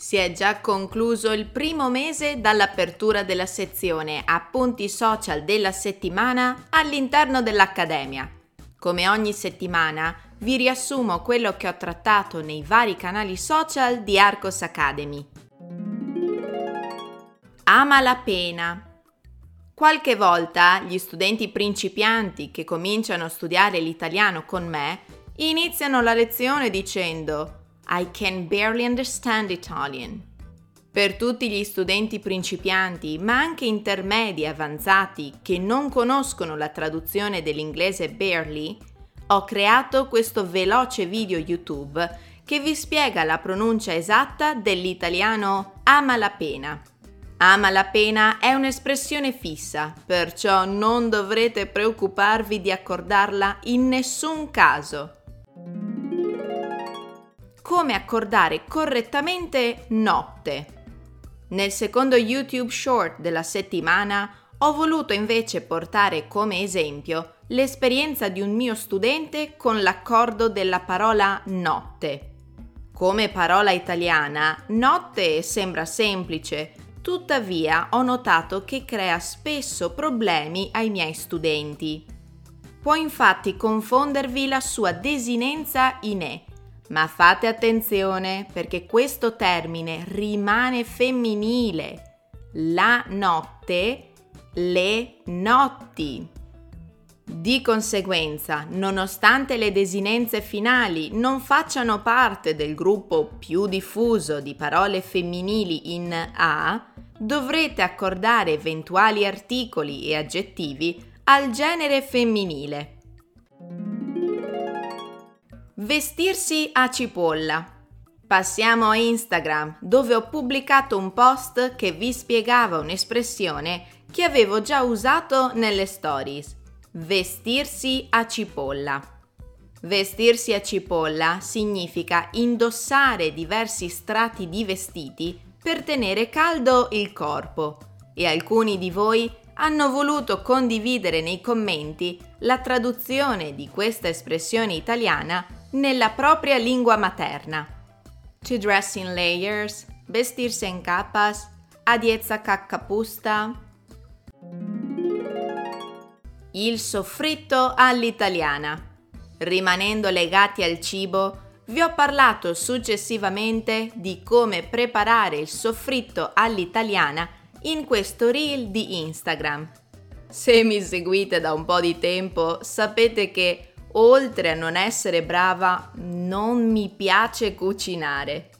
Si è già concluso il primo mese dall'apertura della sezione Appunti social della settimana all'interno dell'Accademia. Come ogni settimana vi riassumo quello che ho trattato nei vari canali social di Arcos Academy. Ama la pena. Qualche volta gli studenti principianti che cominciano a studiare l'italiano con me iniziano la lezione dicendo I can barely understand Italian. Per tutti gli studenti principianti, ma anche intermedi e avanzati che non conoscono la traduzione dell'inglese barely, ho creato questo veloce video YouTube che vi spiega la pronuncia esatta dell'italiano ama la pena. Ama la pena è un'espressione fissa, perciò non dovrete preoccuparvi di accordarla in nessun caso come accordare correttamente notte. Nel secondo YouTube Short della settimana ho voluto invece portare come esempio l'esperienza di un mio studente con l'accordo della parola notte. Come parola italiana, notte sembra semplice, tuttavia ho notato che crea spesso problemi ai miei studenti. Può infatti confondervi la sua desinenza in e ma fate attenzione perché questo termine rimane femminile. La notte, le notti. Di conseguenza, nonostante le desinenze finali non facciano parte del gruppo più diffuso di parole femminili in A, dovrete accordare eventuali articoli e aggettivi al genere femminile. Vestirsi a cipolla. Passiamo a Instagram, dove ho pubblicato un post che vi spiegava un'espressione che avevo già usato nelle stories. Vestirsi a cipolla. Vestirsi a cipolla significa indossare diversi strati di vestiti per tenere caldo il corpo e alcuni di voi hanno voluto condividere nei commenti la traduzione di questa espressione italiana nella propria lingua materna. To dress in layers, vestirsi in capas, adiezza caccapusta. Il soffritto all'italiana. Rimanendo legati al cibo, vi ho parlato successivamente di come preparare il soffritto all'italiana in questo reel di Instagram. Se mi seguite da un po' di tempo, sapete che oltre a non essere brava, non mi piace cucinare.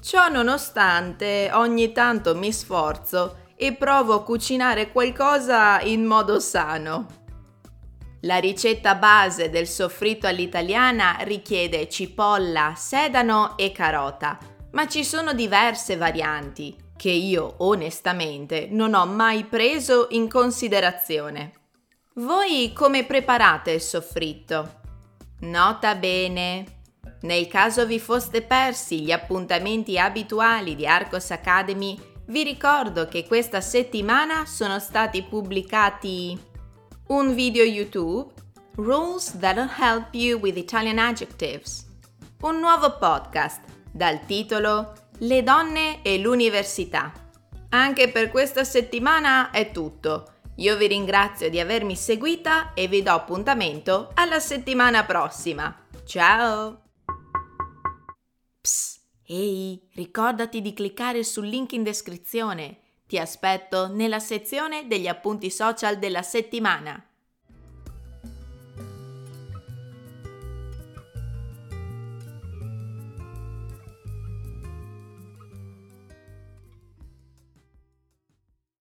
Ciò nonostante, ogni tanto mi sforzo e provo a cucinare qualcosa in modo sano. La ricetta base del soffritto all'italiana richiede cipolla, sedano e carota, ma ci sono diverse varianti che io onestamente non ho mai preso in considerazione. Voi come preparate il soffritto? Nota bene. Nel caso vi foste persi gli appuntamenti abituali di Arcos Academy, vi ricordo che questa settimana sono stati pubblicati un video YouTube, Rules That'll Help You with Italian Adjectives, un nuovo podcast dal titolo Le donne e l'università. Anche per questa settimana è tutto. Io vi ringrazio di avermi seguita e vi do appuntamento alla settimana prossima. Ciao! Psst, ehi, ricordati di cliccare sul link in descrizione. Ti aspetto nella sezione degli appunti social della settimana.